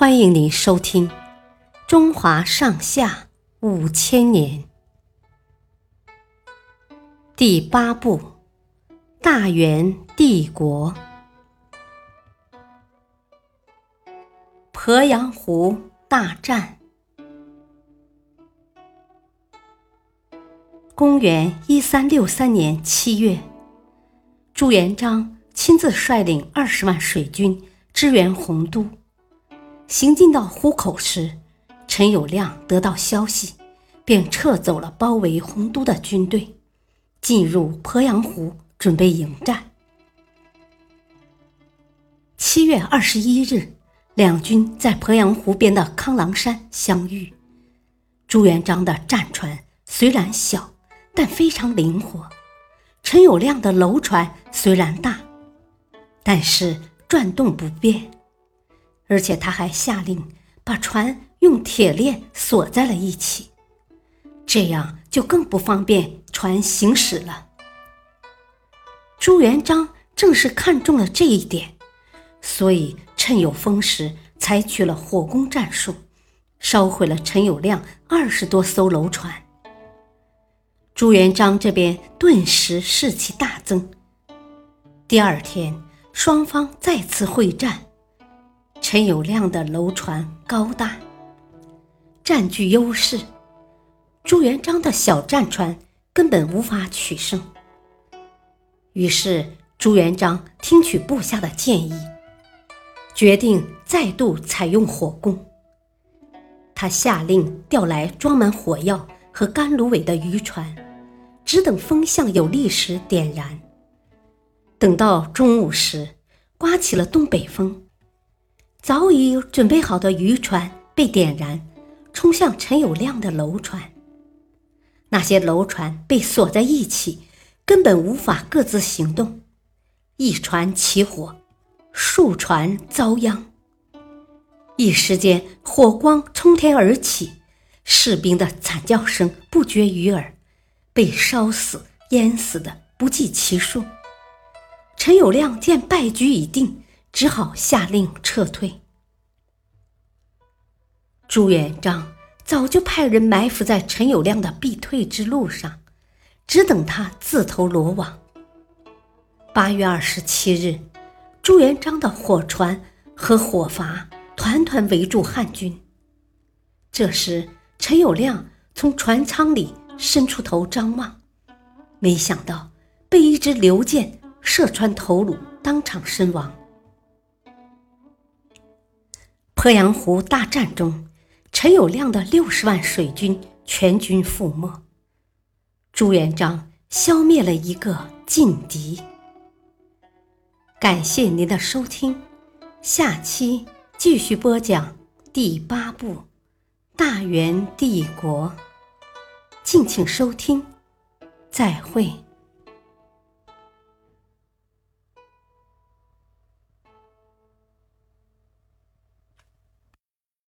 欢迎您收听《中华上下五千年》第八部《大元帝国》——鄱阳湖大战。公元一三六三年七月，朱元璋亲自率领二十万水军支援洪都。行进到湖口时，陈友谅得到消息，便撤走了包围洪都的军队，进入鄱阳湖准备迎战。七月二十一日，两军在鄱阳湖边的康郎山相遇。朱元璋的战船虽然小，但非常灵活；陈友谅的楼船虽然大，但是转动不便。而且他还下令把船用铁链锁在了一起，这样就更不方便船行驶了。朱元璋正是看中了这一点，所以趁有风时采取了火攻战术，烧毁了陈友谅二十多艘楼船。朱元璋这边顿时士气大增。第二天，双方再次会战。陈友谅的楼船高大，占据优势，朱元璋的小战船根本无法取胜。于是朱元璋听取部下的建议，决定再度采用火攻。他下令调来装满火药和干芦苇的渔船，只等风向有利时点燃。等到中午时，刮起了东北风。早已准备好的渔船被点燃，冲向陈友谅的楼船。那些楼船被锁在一起，根本无法各自行动。一船起火，数船遭殃。一时间，火光冲天而起，士兵的惨叫声不绝于耳，被烧死、淹死的不计其数。陈友谅见败局已定。只好下令撤退。朱元璋早就派人埋伏在陈友谅的必退之路上，只等他自投罗网。八月二十七日，朱元璋的火船和火筏团团围住汉军。这时，陈友谅从船舱里伸出头张望，没想到被一支流箭射穿头颅，当场身亡。鄱阳湖大战中，陈友谅的六十万水军全军覆没，朱元璋消灭了一个劲敌。感谢您的收听，下期继续播讲第八部《大元帝国》，敬请收听，再会。